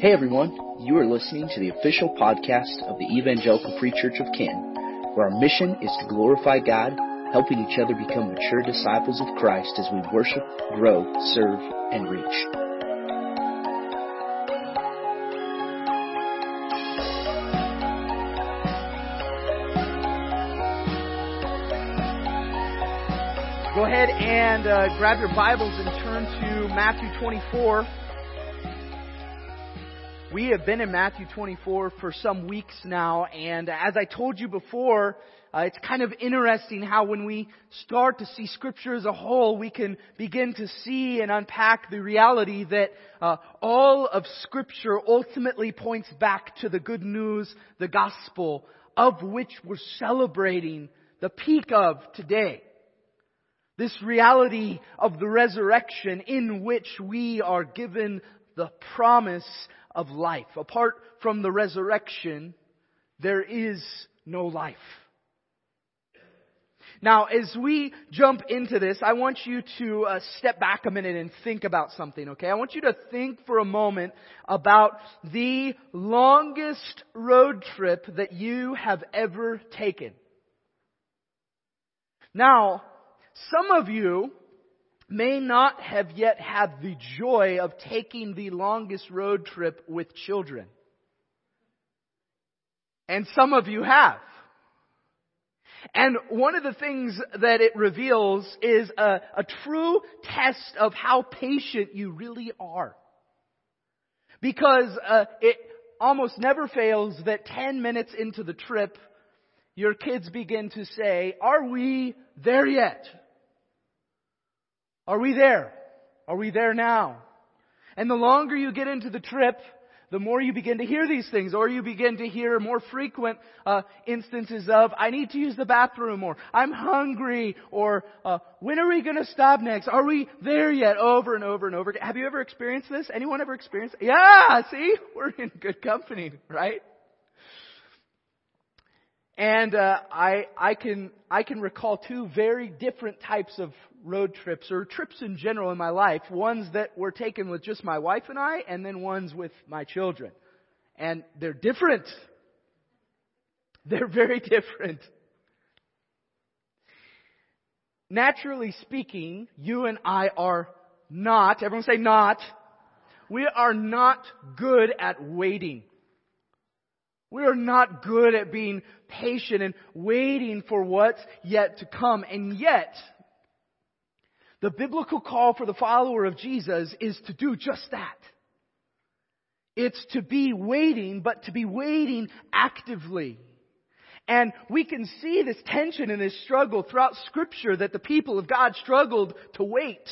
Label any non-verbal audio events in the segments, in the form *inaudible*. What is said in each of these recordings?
Hey everyone, you are listening to the official podcast of the Evangelical Free Church of Canton, where our mission is to glorify God, helping each other become mature disciples of Christ as we worship, grow, serve, and reach. Go ahead and uh, grab your Bibles and turn to Matthew 24. We have been in Matthew 24 for some weeks now, and as I told you before, uh, it's kind of interesting how when we start to see Scripture as a whole, we can begin to see and unpack the reality that uh, all of Scripture ultimately points back to the good news, the gospel, of which we're celebrating the peak of today. This reality of the resurrection in which we are given the promise of life. Apart from the resurrection, there is no life. Now, as we jump into this, I want you to uh, step back a minute and think about something, okay? I want you to think for a moment about the longest road trip that you have ever taken. Now, some of you may not have yet had the joy of taking the longest road trip with children. And some of you have. And one of the things that it reveals is a, a true test of how patient you really are. Because uh, it almost never fails that 10 minutes into the trip, your kids begin to say, Are we there yet? Are we there? Are we there now? And the longer you get into the trip, the more you begin to hear these things, or you begin to hear more frequent uh, instances of, I need to use the bathroom, or I'm hungry, or uh, when are we going to stop next? Are we there yet? Over and over and over again. Have you ever experienced this? Anyone ever experienced? Yeah, see, *laughs* we're in good company, right? And uh, I I can I can recall two very different types of road trips or trips in general in my life. Ones that were taken with just my wife and I, and then ones with my children. And they're different. *laughs* They're very different. Naturally speaking, you and I are not, everyone say not, we are not good at waiting. We are not good at being patient and waiting for what's yet to come. And yet, the biblical call for the follower of Jesus is to do just that. It's to be waiting, but to be waiting actively. And we can see this tension and this struggle throughout scripture that the people of God struggled to wait.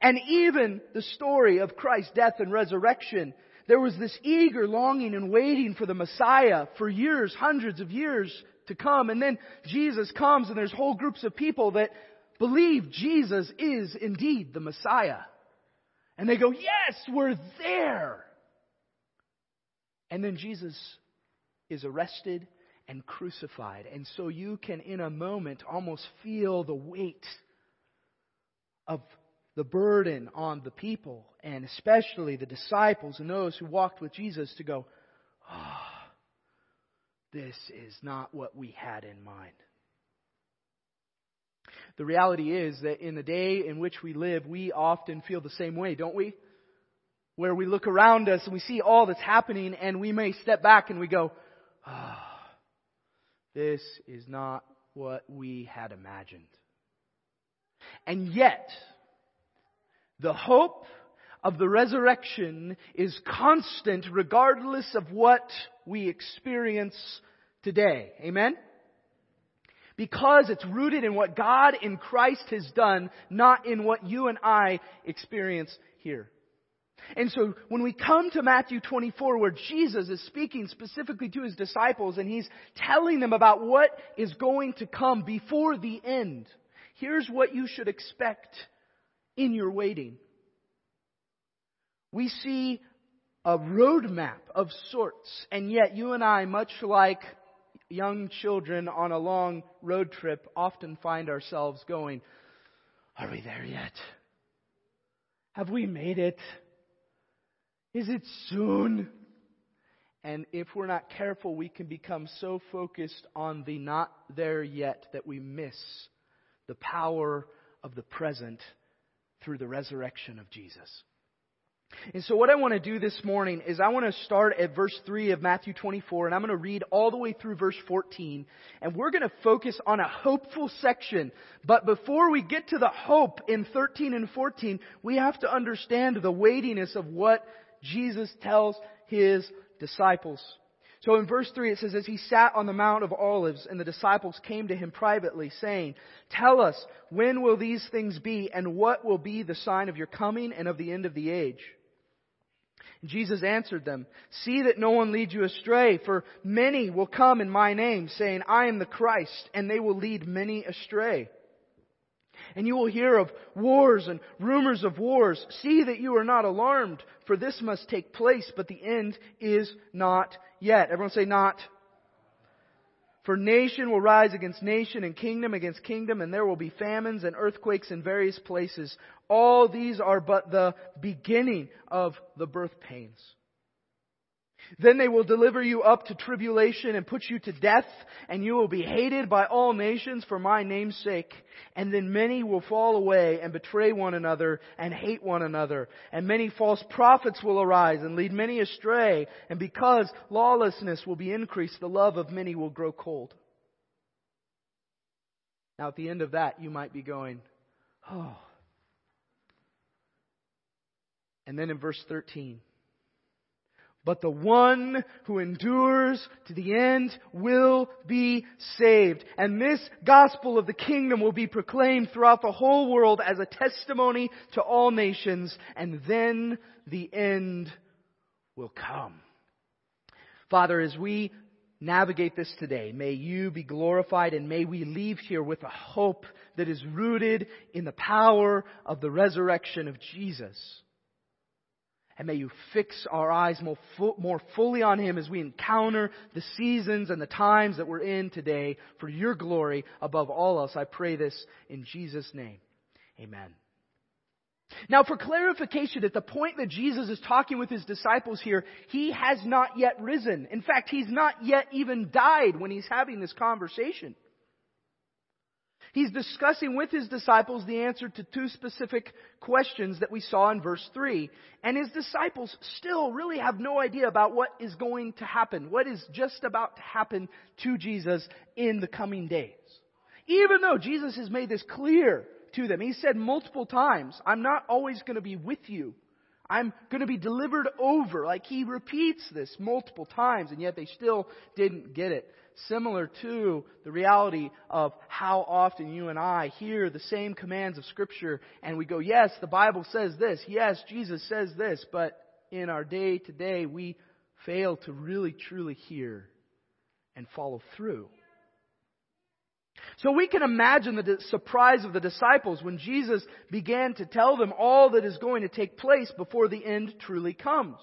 And even the story of Christ's death and resurrection there was this eager longing and waiting for the Messiah for years, hundreds of years to come. And then Jesus comes and there's whole groups of people that believe Jesus is indeed the Messiah. And they go, yes, we're there. And then Jesus is arrested and crucified. And so you can, in a moment, almost feel the weight of the burden on the people, and especially the disciples and those who walked with Jesus, to go, oh, this is not what we had in mind. The reality is that in the day in which we live, we often feel the same way, don't we? Where we look around us and we see all that's happening and we may step back and we go, ah, oh, this is not what we had imagined. And yet, the hope of the resurrection is constant regardless of what we experience today. Amen? Because it's rooted in what God in Christ has done, not in what you and I experience here. And so when we come to Matthew 24 where Jesus is speaking specifically to his disciples and he's telling them about what is going to come before the end, here's what you should expect in your waiting. We see a roadmap of sorts, and yet you and I, much like young children on a long road trip, often find ourselves going, Are we there yet? Have we made it? Is it soon? And if we're not careful, we can become so focused on the not there yet that we miss the power of the present through the resurrection of Jesus. And so what I want to do this morning is I want to start at verse 3 of Matthew 24 and I'm going to read all the way through verse 14 and we're going to focus on a hopeful section. But before we get to the hope in 13 and 14, we have to understand the weightiness of what Jesus tells his disciples. So in verse 3 it says, As he sat on the Mount of Olives, and the disciples came to him privately, saying, Tell us, when will these things be, and what will be the sign of your coming and of the end of the age? Jesus answered them, See that no one leads you astray, for many will come in my name, saying, I am the Christ, and they will lead many astray. And you will hear of wars and rumors of wars. See that you are not alarmed, for this must take place, but the end is not yet. Everyone say not. For nation will rise against nation and kingdom against kingdom, and there will be famines and earthquakes in various places. All these are but the beginning of the birth pains. Then they will deliver you up to tribulation and put you to death, and you will be hated by all nations for my name's sake. And then many will fall away and betray one another and hate one another. And many false prophets will arise and lead many astray. And because lawlessness will be increased, the love of many will grow cold. Now at the end of that, you might be going, oh. And then in verse 13, but the one who endures to the end will be saved. And this gospel of the kingdom will be proclaimed throughout the whole world as a testimony to all nations, and then the end will come. Father, as we navigate this today, may you be glorified and may we leave here with a hope that is rooted in the power of the resurrection of Jesus. And may you fix our eyes more, more fully on Him as we encounter the seasons and the times that we're in today for your glory above all else. I pray this in Jesus' name. Amen. Now, for clarification, at the point that Jesus is talking with his disciples here, he has not yet risen. In fact, he's not yet even died when he's having this conversation. He's discussing with his disciples the answer to two specific questions that we saw in verse 3. And his disciples still really have no idea about what is going to happen, what is just about to happen to Jesus in the coming days. Even though Jesus has made this clear to them, he said multiple times, I'm not always going to be with you. I'm going to be delivered over. Like he repeats this multiple times, and yet they still didn't get it similar to the reality of how often you and I hear the same commands of Scripture and we go, yes, the Bible says this, yes, Jesus says this, but in our day to day we fail to really truly hear and follow through. So we can imagine the surprise of the disciples when Jesus began to tell them all that is going to take place before the end truly comes.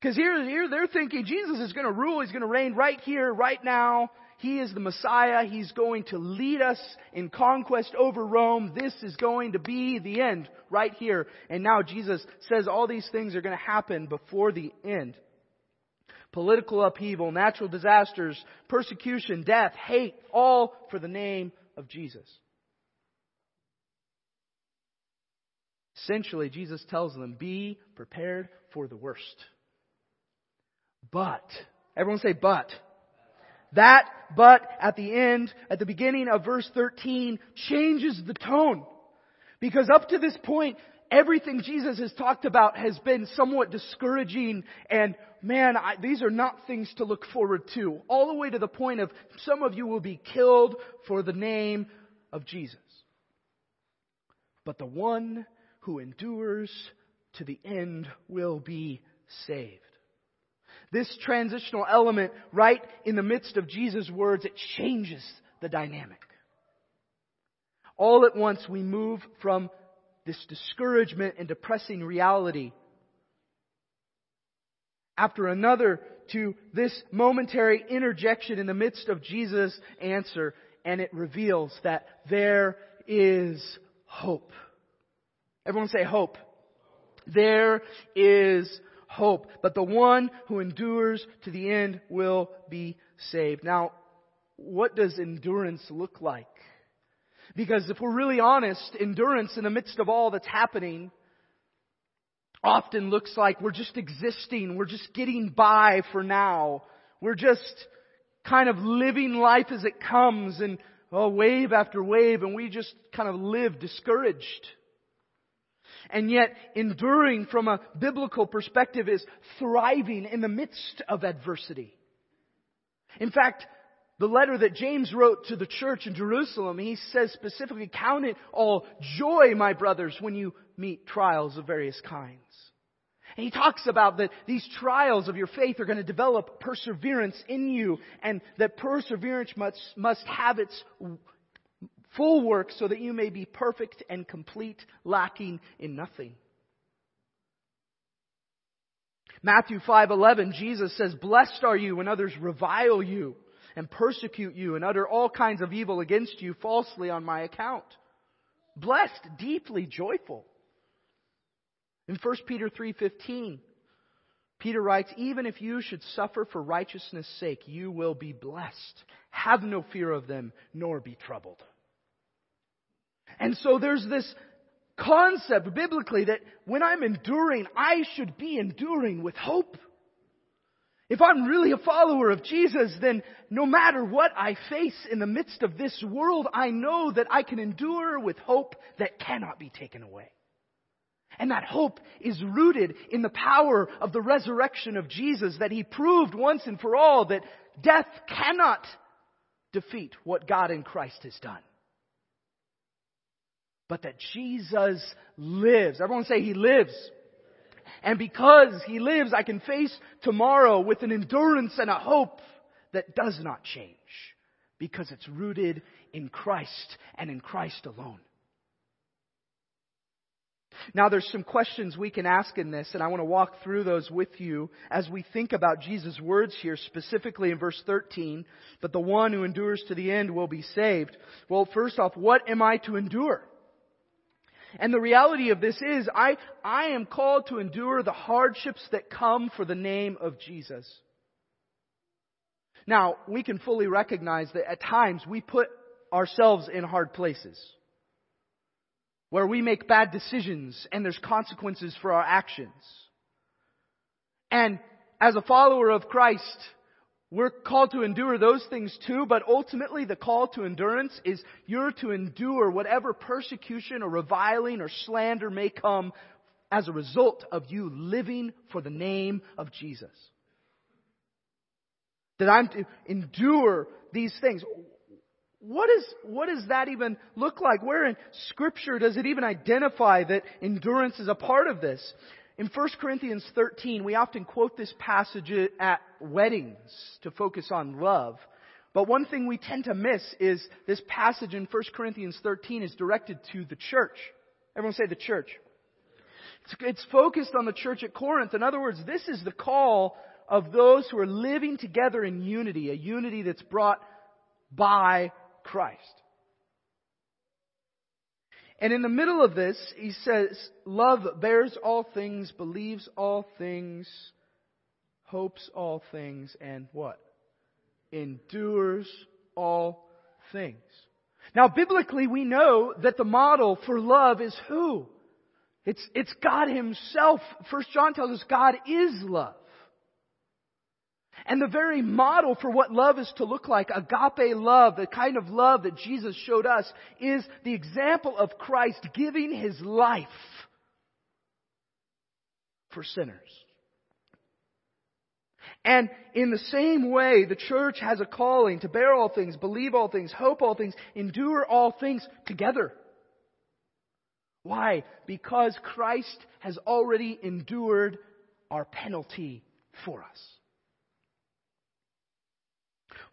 Because here, here they're thinking Jesus is going to rule, He's going to reign right here, right now. He is the Messiah. He's going to lead us in conquest over Rome. This is going to be the end right here. And now Jesus says all these things are going to happen before the end. Political upheaval, natural disasters, persecution, death, hate, all for the name of Jesus. Essentially, Jesus tells them, be prepared for the worst. But, everyone say but. That but at the end, at the beginning of verse 13, changes the tone. Because up to this point, everything Jesus has talked about has been somewhat discouraging and man, I, these are not things to look forward to. All the way to the point of some of you will be killed for the name of Jesus. But the one who endures to the end will be saved. This transitional element right in the midst of Jesus' words, it changes the dynamic. All at once we move from this discouragement and depressing reality after another to this momentary interjection in the midst of Jesus' answer, and it reveals that there is hope. Everyone say hope. There is hope. But the one who endures to the end will be saved. Now, what does endurance look like? Because if we're really honest, endurance in the midst of all that's happening often looks like we're just existing, we're just getting by for now. We're just kind of living life as it comes and oh, wave after wave and we just kind of live discouraged. And yet, enduring from a biblical perspective is thriving in the midst of adversity. In fact, the letter that James wrote to the church in Jerusalem, he says specifically, count it all joy, my brothers, when you meet trials of various kinds. And he talks about that these trials of your faith are going to develop perseverance in you, and that perseverance must, must have its full work so that you may be perfect and complete, lacking in nothing. Matthew 5:11 Jesus says, "Blessed are you when others revile you and persecute you and utter all kinds of evil against you falsely on my account." Blessed, deeply joyful. In 1 Peter 3:15, Peter writes, "Even if you should suffer for righteousness' sake, you will be blessed. Have no fear of them, nor be troubled." And so there's this concept biblically that when I'm enduring, I should be enduring with hope. If I'm really a follower of Jesus, then no matter what I face in the midst of this world, I know that I can endure with hope that cannot be taken away. And that hope is rooted in the power of the resurrection of Jesus, that He proved once and for all that death cannot defeat what God in Christ has done but that Jesus lives. Everyone say He lives. And because He lives, I can face tomorrow with an endurance and a hope that does not change because it's rooted in Christ and in Christ alone. Now there's some questions we can ask in this, and I want to walk through those with you as we think about Jesus' words here, specifically in verse 13, but the one who endures to the end will be saved. Well, first off, what am I to endure? And the reality of this is, I, I am called to endure the hardships that come for the name of Jesus. Now, we can fully recognize that at times we put ourselves in hard places. Where we make bad decisions and there's consequences for our actions. And as a follower of Christ, we're called to endure those things too, but ultimately the call to endurance is you're to endure whatever persecution or reviling or slander may come as a result of you living for the name of Jesus. That I'm to endure these things. What is, what does that even look like? Where in scripture does it even identify that endurance is a part of this? In 1 Corinthians 13, we often quote this passage at weddings to focus on love. But one thing we tend to miss is this passage in 1 Corinthians 13 is directed to the church. Everyone say the church. It's, focused on the church at Corinth. In other words, this is the call of those who are living together in unity, a unity that's brought by Christ. And in the middle of this, he says, love bears all things, believes all things, hopes all things, and what? Endures all things. Now, biblically, we know that the model for love is who? It's, it's God Himself. First John tells us God is love. And the very model for what love is to look like, agape love, the kind of love that Jesus showed us, is the example of Christ giving his life for sinners. And in the same way, the church has a calling to bear all things, believe all things, hope all things, endure all things together. Why? Because Christ has already endured our penalty for us.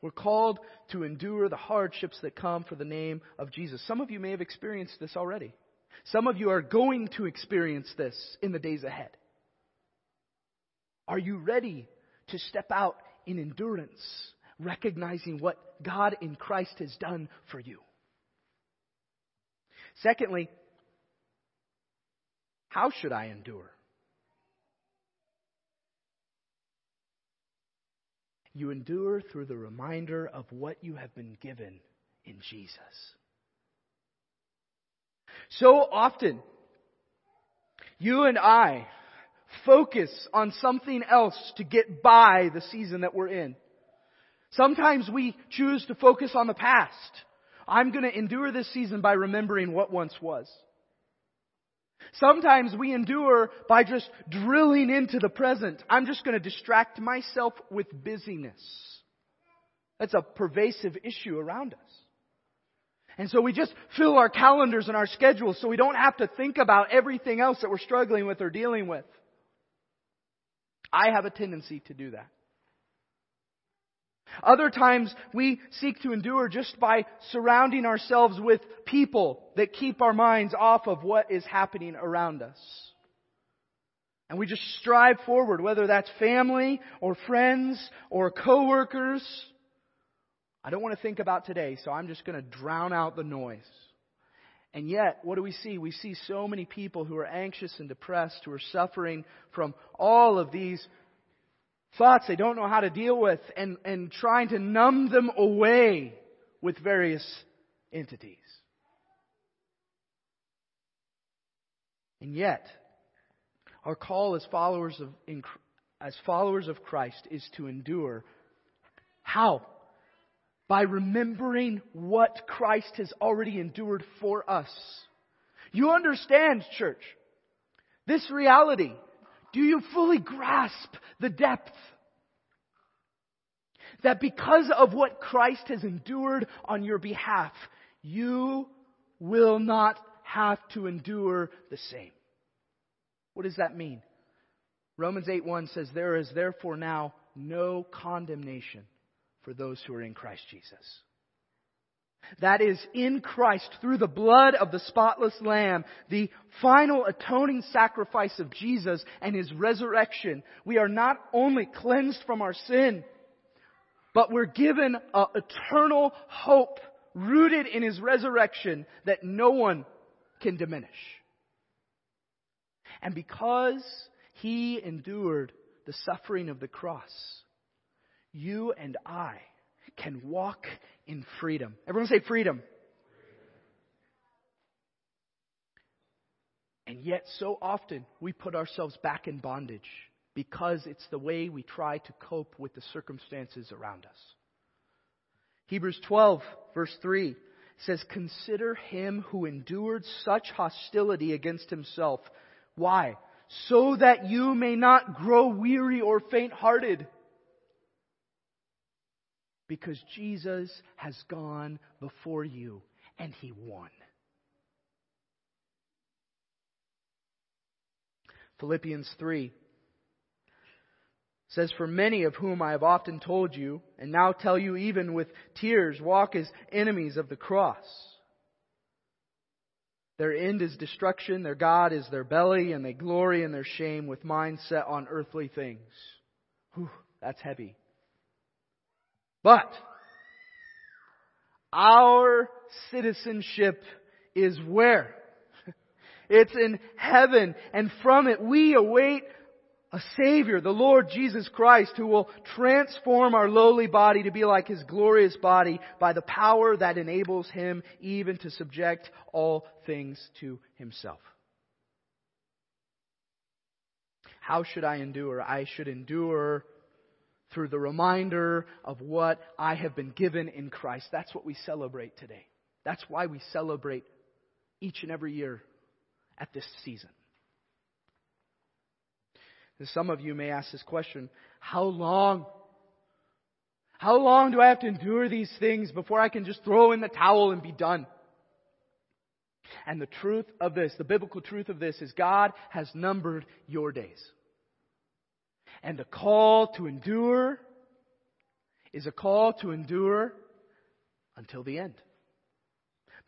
We're called to endure the hardships that come for the name of Jesus. Some of you may have experienced this already. Some of you are going to experience this in the days ahead. Are you ready to step out in endurance, recognizing what God in Christ has done for you? Secondly, how should I endure? You endure through the reminder of what you have been given in Jesus. So often, you and I focus on something else to get by the season that we're in. Sometimes we choose to focus on the past. I'm going to endure this season by remembering what once was. Sometimes we endure by just drilling into the present. I'm just going to distract myself with busyness. That's a pervasive issue around us. And so we just fill our calendars and our schedules so we don't have to think about everything else that we're struggling with or dealing with. I have a tendency to do that. Other times we seek to endure just by surrounding ourselves with people that keep our minds off of what is happening around us. And we just strive forward, whether that's family or friends or coworkers. I don't want to think about today, so I'm just going to drown out the noise. And yet, what do we see? We see so many people who are anxious and depressed, who are suffering from all of these thoughts they don't know how to deal with and, and trying to numb them away with various entities. And yet, our call as followers of, as followers of Christ is to endure. How? By remembering what Christ has already endured for us. You understand, church, this reality do you fully grasp the depth? That because of what Christ has endured on your behalf, you will not have to endure the same. What does that mean? Romans 8 1 says, There is therefore now no condemnation for those who are in Christ Jesus. That is in Christ through the blood of the spotless Lamb, the final atoning sacrifice of Jesus and His resurrection. We are not only cleansed from our sin, but we're given an eternal hope rooted in His resurrection that no one can diminish. And because He endured the suffering of the cross, you and I can walk in freedom. Everyone say freedom. And yet, so often, we put ourselves back in bondage because it's the way we try to cope with the circumstances around us. Hebrews 12, verse 3 says, Consider him who endured such hostility against himself. Why? So that you may not grow weary or faint hearted because Jesus has gone before you and he won. Philippians 3 says, For many of whom I have often told you, and now tell you even with tears, walk as enemies of the cross. Their end is destruction, their God is their belly, and they glory in their shame with minds set on earthly things. Whew, that's heavy. But our citizenship is where? *laughs* It's in heaven, and from it we await a Savior, the Lord Jesus Christ, who will transform our lowly body to be like His glorious body by the power that enables Him even to subject all things to Himself. How should I endure? I should endure through the reminder of what I have been given in Christ. That's what we celebrate today. That's why we celebrate each and every year at this season. And some of you may ask this question How long? How long do I have to endure these things before I can just throw in the towel and be done? And the truth of this, the biblical truth of this, is God has numbered your days. And the call to endure is a call to endure until the end.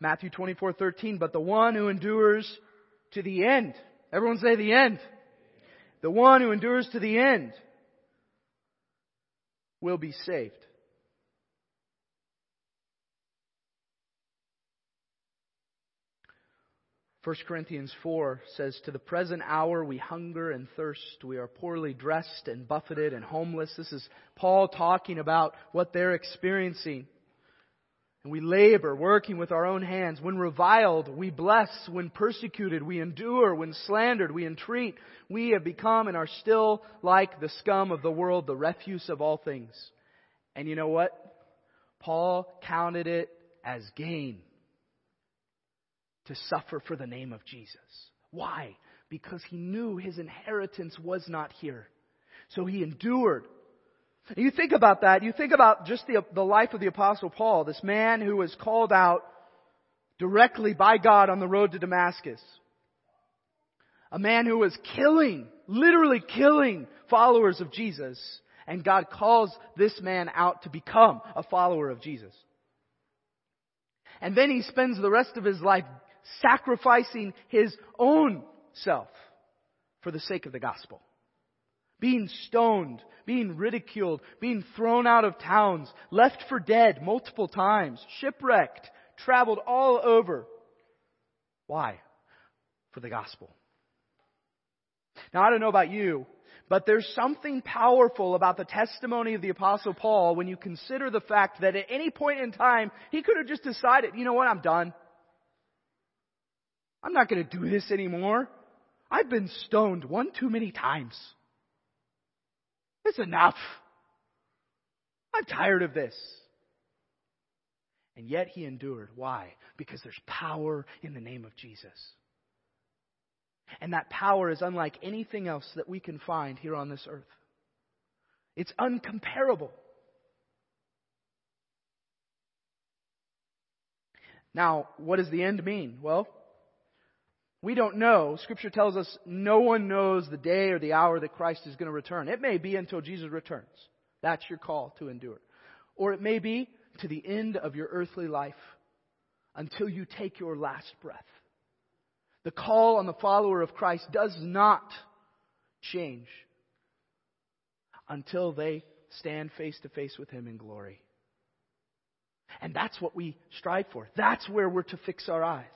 Matthew 24, 13, but the one who endures to the end. Everyone say the end. The one who endures to the end will be saved. 1 Corinthians 4 says, To the present hour we hunger and thirst. We are poorly dressed and buffeted and homeless. This is Paul talking about what they're experiencing. And we labor, working with our own hands. When reviled, we bless. When persecuted, we endure. When slandered, we entreat. We have become and are still like the scum of the world, the refuse of all things. And you know what? Paul counted it as gain to suffer for the name of Jesus. Why? Because he knew his inheritance was not here. So he endured you think about that. You think about just the, the life of the Apostle Paul, this man who was called out directly by God on the road to Damascus. A man who was killing, literally killing followers of Jesus. And God calls this man out to become a follower of Jesus. And then he spends the rest of his life sacrificing his own self for the sake of the gospel being stoned, being ridiculed, being thrown out of towns, left for dead multiple times, shipwrecked, traveled all over. Why? For the gospel. Now, I don't know about you, but there's something powerful about the testimony of the Apostle Paul when you consider the fact that at any point in time, he could have just decided, you know what, I'm done. I'm not going to do this anymore. I've been stoned one too many times. It's enough. I'm tired of this. And yet he endured. Why? Because there's power in the name of Jesus. And that power is unlike anything else that we can find here on this earth. It's uncomparable. Now, what does the end mean? Well, we don't know. Scripture tells us no one knows the day or the hour that Christ is going to return. It may be until Jesus returns. That's your call to endure. Or it may be to the end of your earthly life until you take your last breath. The call on the follower of Christ does not change until they stand face to face with Him in glory. And that's what we strive for. That's where we're to fix our eyes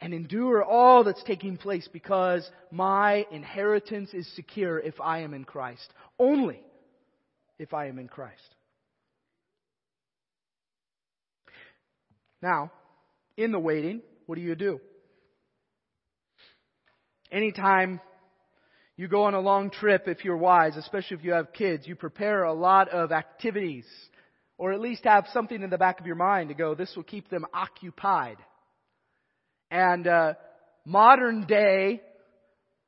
and endure all that's taking place because my inheritance is secure if I am in Christ. Only if I am in Christ. Now, in the waiting, what do you do? Anytime you go on a long trip, if you're wise, especially if you have kids, you prepare a lot of activities, or at least have something in the back of your mind to go, this will keep them occupied. And uh, modern day,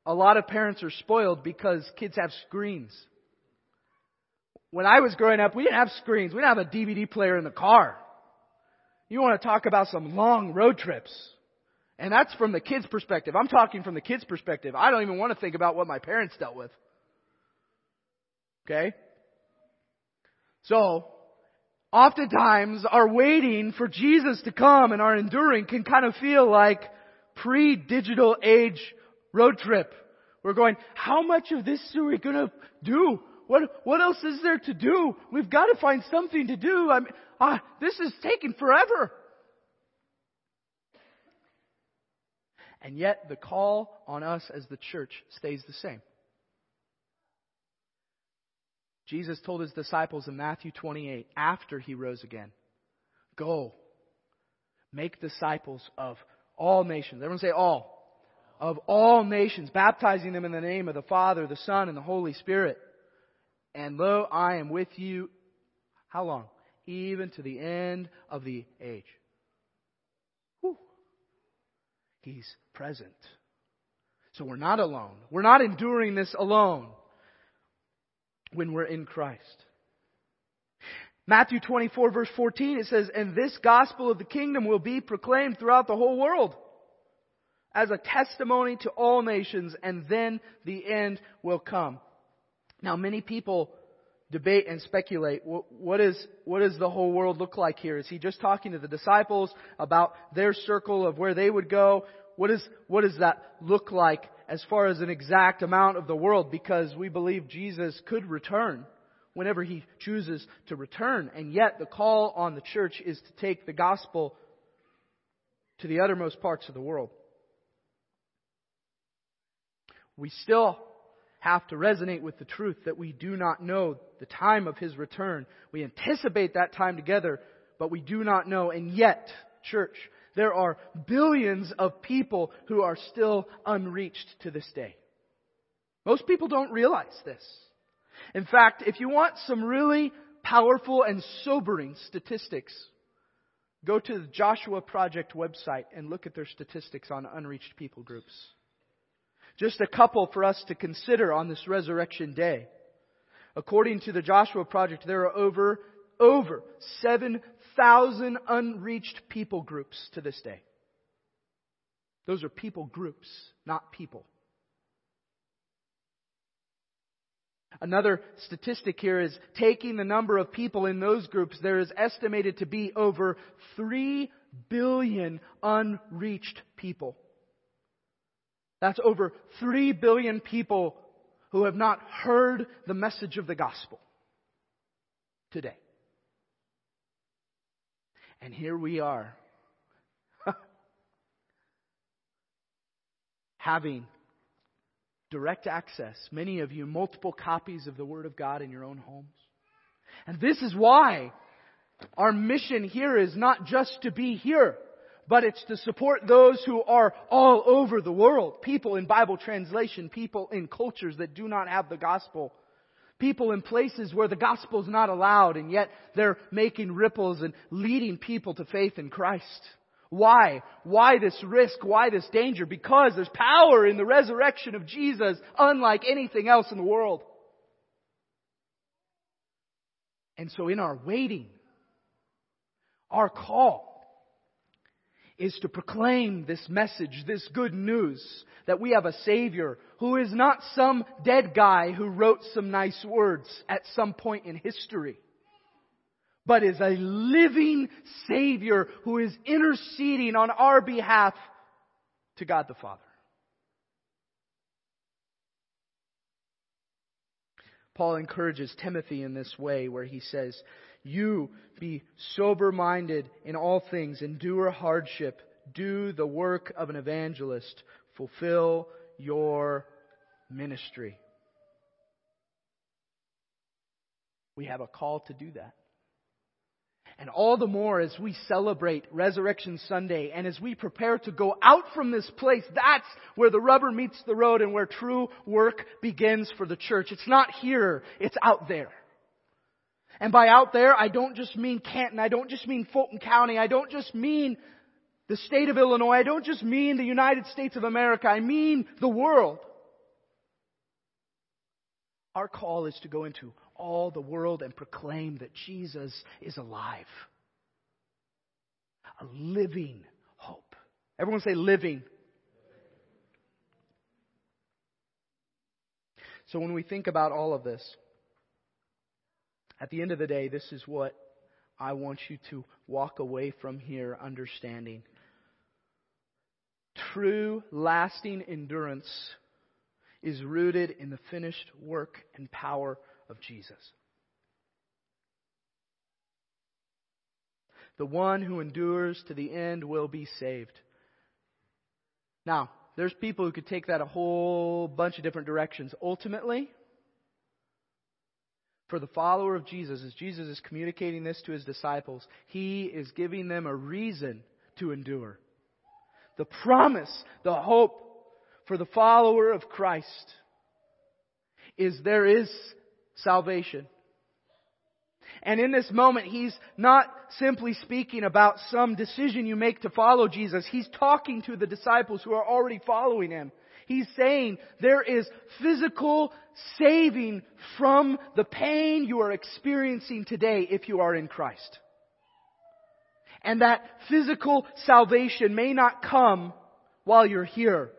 a lot of parents are spoiled because kids have screens. When I was growing up, we didn't have screens. We didn't have a DVD player in the car. You want to talk about some long road trips. And that's from the kids' perspective. I'm talking from the kids' perspective. I don't even want to think about what my parents dealt with. Okay? So, oftentimes our waiting for Jesus to come and our enduring can kind of feel like pre-digital age road trip. We're going, how much of this are we going to do? What, what else is there to do? We've got to find something to do. I mean, ah, this is taking forever. And yet the call on us as the church stays the same. Jesus told his disciples in Matthew 28, after he rose again, Go, make disciples of all nations. Everyone say all. Of all nations, baptizing them in the name of the Father, the Son, and the Holy Spirit. And lo, I am with you, how long? Even to the end of the age. Whew. He's present. So we're not alone. We're not enduring this alone when we're in Christ. Matthew 24 verse 14, it says, And this gospel of the kingdom will be proclaimed throughout the whole world as a testimony to all nations, and then the end will come. Now many people debate and speculate. What, is, what does the whole world look like here? Is he just talking to the disciples about their circle of where they would go? What, is, what does that look like as far as an exact amount of the world because we believe Jesus could return whenever he chooses to return. And yet the call on the church is to take the gospel to the uttermost parts of the world. We still have to resonate with the truth that we do not know the time of His return. We anticipate that time together, but we do not know. And yet, church, there are billions of people who are still unreached to this day. Most people don't realize this. In fact, if you want some really powerful and sobering statistics, go to the Joshua Project website and look at their statistics on unreached people groups. Just a couple for us to consider on this resurrection day. According to the Joshua Project, there are over, over 7,000 unreached people groups to this day. Those are people groups, not people. Another statistic here is taking the number of people in those groups, there is estimated to be over 3 billion unreached people. That's over 3 billion people who have not heard the message of the gospel today. And here we are, *laughs* having direct access, many of you, multiple copies of the Word of God in your own homes. And this is why our mission here is not just to be here but it's to support those who are all over the world. People in Bible translation, people in cultures that do not have the gospel. People in places where the gospel is not allowed and yet they're making ripples and leading people to faith in Christ. Why? Why this risk? Why this danger? Because there's power in the resurrection of Jesus unlike anything else in the world. And so in our waiting, our call is to proclaim this message, this good news, that we have a Savior who is not some dead guy who wrote some nice words at some point in history, but is a living Savior who is interceding on our behalf to God the Father. Paul encourages Timothy in this way where he says, you be sober minded in all things, endure hardship, do the work of an evangelist, fulfill your ministry. We have a call to do that. And all the more as we celebrate Resurrection Sunday and as we prepare to go out from this place, that's where the rubber meets the road and where true work begins for the church. It's not here, it's out there. And by out there, I don't just mean Canton. I don't just mean Fulton County. I don't just mean the state of Illinois. I don't just mean the United States of America. I mean the world. Our call is to go into all the world and proclaim that Jesus is alive. A living hope. Everyone say living. So when we think about all of this, at the end of the day, this is what I want you to walk away from here understanding. True, lasting endurance is rooted in the finished work and power of Jesus. The one who endures to the end will be saved. Now, there's people who could take that a whole bunch of different directions. Ultimately, for the follower of Jesus, as Jesus is communicating this to his disciples, he is giving them a reason to endure. The promise, the hope for the follower of Christ is there is salvation. And in this moment, he's not simply speaking about some decision you make to follow Jesus. He's talking to the disciples who are already following him. He's saying there is physical saving from the pain you are experiencing today if you are in Christ. And that physical salvation may not come while you're here.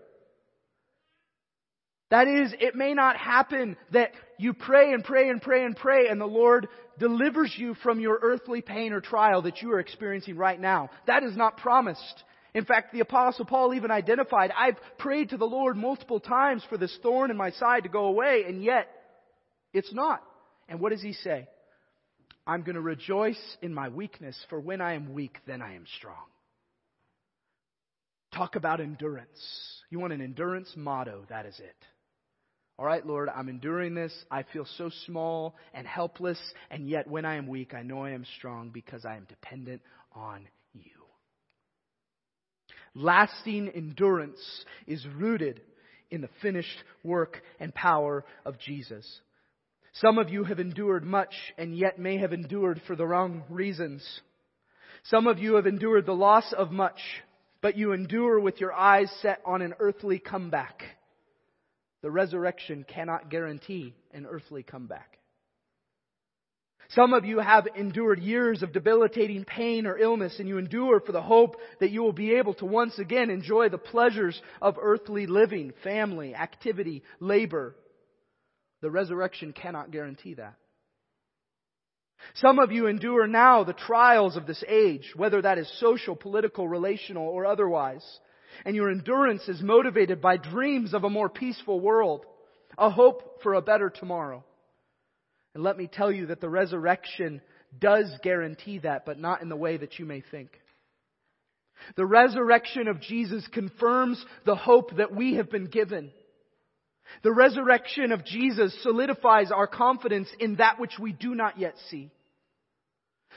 That is, it may not happen that you pray and pray and pray and pray and the Lord delivers you from your earthly pain or trial that you are experiencing right now. That is not promised. In fact, the apostle Paul even identified, I've prayed to the Lord multiple times for this thorn in my side to go away, and yet it's not. And what does he say? I'm going to rejoice in my weakness, for when I am weak, then I am strong. Talk about endurance. You want an endurance motto, that is it. All right, Lord, I'm enduring this. I feel so small and helpless, and yet when I am weak, I know I am strong because I am dependent on you. Lasting endurance is rooted in the finished work and power of Jesus. Some of you have endured much and yet may have endured for the wrong reasons. Some of you have endured the loss of much, but you endure with your eyes set on an earthly comeback. The resurrection cannot guarantee an earthly comeback. Some of you have endured years of debilitating pain or illness, and you endure for the hope that you will be able to once again enjoy the pleasures of earthly living, family, activity, labor. The resurrection cannot guarantee that. Some of you endure now the trials of this age, whether that is social, political, relational, or otherwise. And your endurance is motivated by dreams of a more peaceful world, a hope for a better tomorrow. And let me tell you that the resurrection does guarantee that, but not in the way that you may think. The resurrection of Jesus confirms the hope that we have been given. The resurrection of Jesus solidifies our confidence in that which we do not yet see.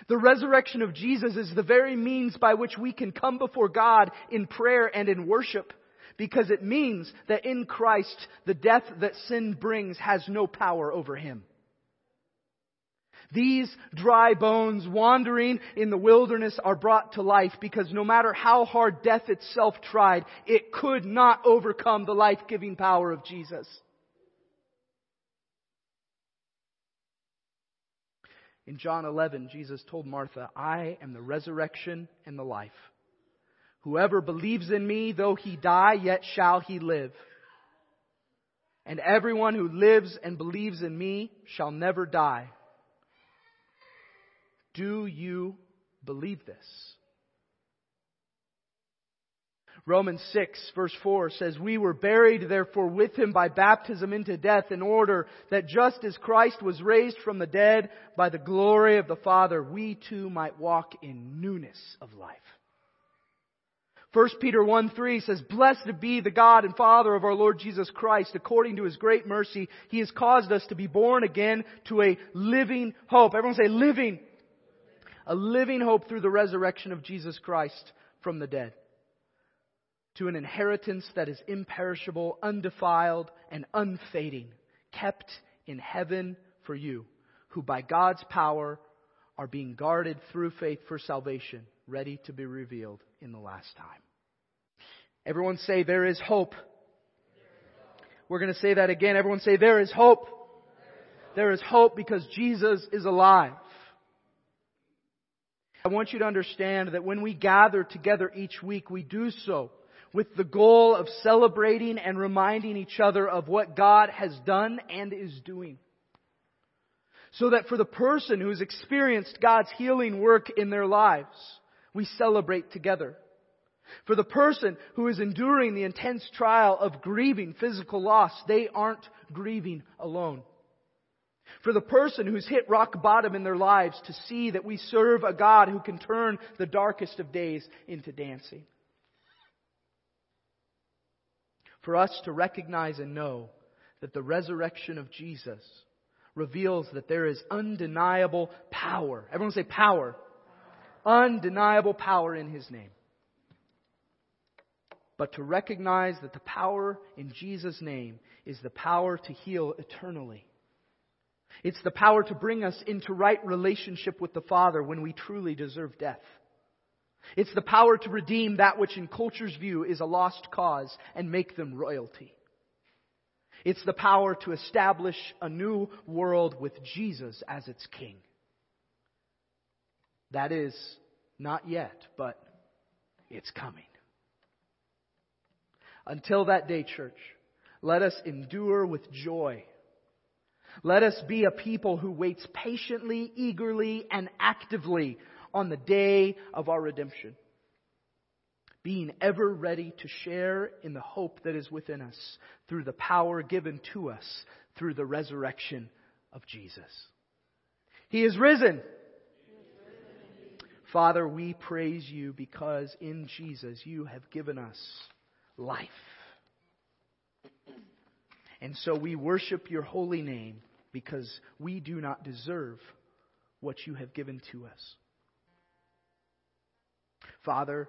The resurrection of Jesus is the very means by which we can come before God in prayer and in worship because it means that in Christ the death that sin brings has no power over him. These dry bones wandering in the wilderness are brought to life because no matter how hard death itself tried, it could not overcome the life-giving power of Jesus. In John 11, Jesus told Martha, I am the resurrection and the life. Whoever believes in me, though he die, yet shall he live. And everyone who lives and believes in me shall never die. Do you believe this? Romans 6 verse 4 says, We were buried therefore with him by baptism into death in order that just as Christ was raised from the dead by the glory of the Father, we too might walk in newness of life. 1 Peter 1 3 says, Blessed be the God and Father of our Lord Jesus Christ. According to His great mercy, He has caused us to be born again to a living hope. Everyone say living. A living hope through the resurrection of Jesus Christ from the dead to an inheritance that is imperishable, undefiled, and unfading, kept in heaven for you, who by God's power are being guarded through faith for salvation, ready to be revealed in the last time. Everyone say, There is hope. We're going to say that again. Everyone say, There is hope. There is hope because Jesus is alive. I want you to understand that when we gather together each week, we do so with the goal of celebrating and reminding each other of what God has done and is doing. So that for the person who has experienced God's healing work in their lives, we celebrate together. For the person who is enduring the intense trial of grieving physical loss, they aren't grieving alone. For the person who's hit rock bottom in their lives to see that we serve a God who can turn the darkest of days into dancing. For us to recognize and know that the resurrection of Jesus reveals that there is undeniable power. Everyone say power. Undeniable power in His name. But to recognize that the power in Jesus' name is the power to heal eternally. It's the power to bring us into right relationship with the Father when we truly deserve death. It's the power to redeem that which in culture's view is a lost cause and make them royalty. It's the power to establish a new world with Jesus as its king. That is not yet, but it's coming. Until that day, church, let us endure with joy. Let us be a people who waits patiently, eagerly, and actively on the day of our redemption. Being ever ready to share in the hope that is within us through the power given to us through the resurrection of Jesus. He is risen. Father, we praise you because in Jesus you have given us life. And so we worship your holy name because we do not deserve what you have given to us. Father,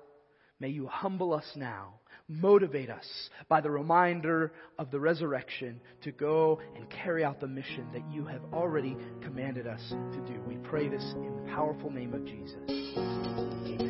may you humble us now. Motivate us by the reminder of the resurrection to go and carry out the mission that you have already commanded us to do. We pray this in the powerful name of Jesus.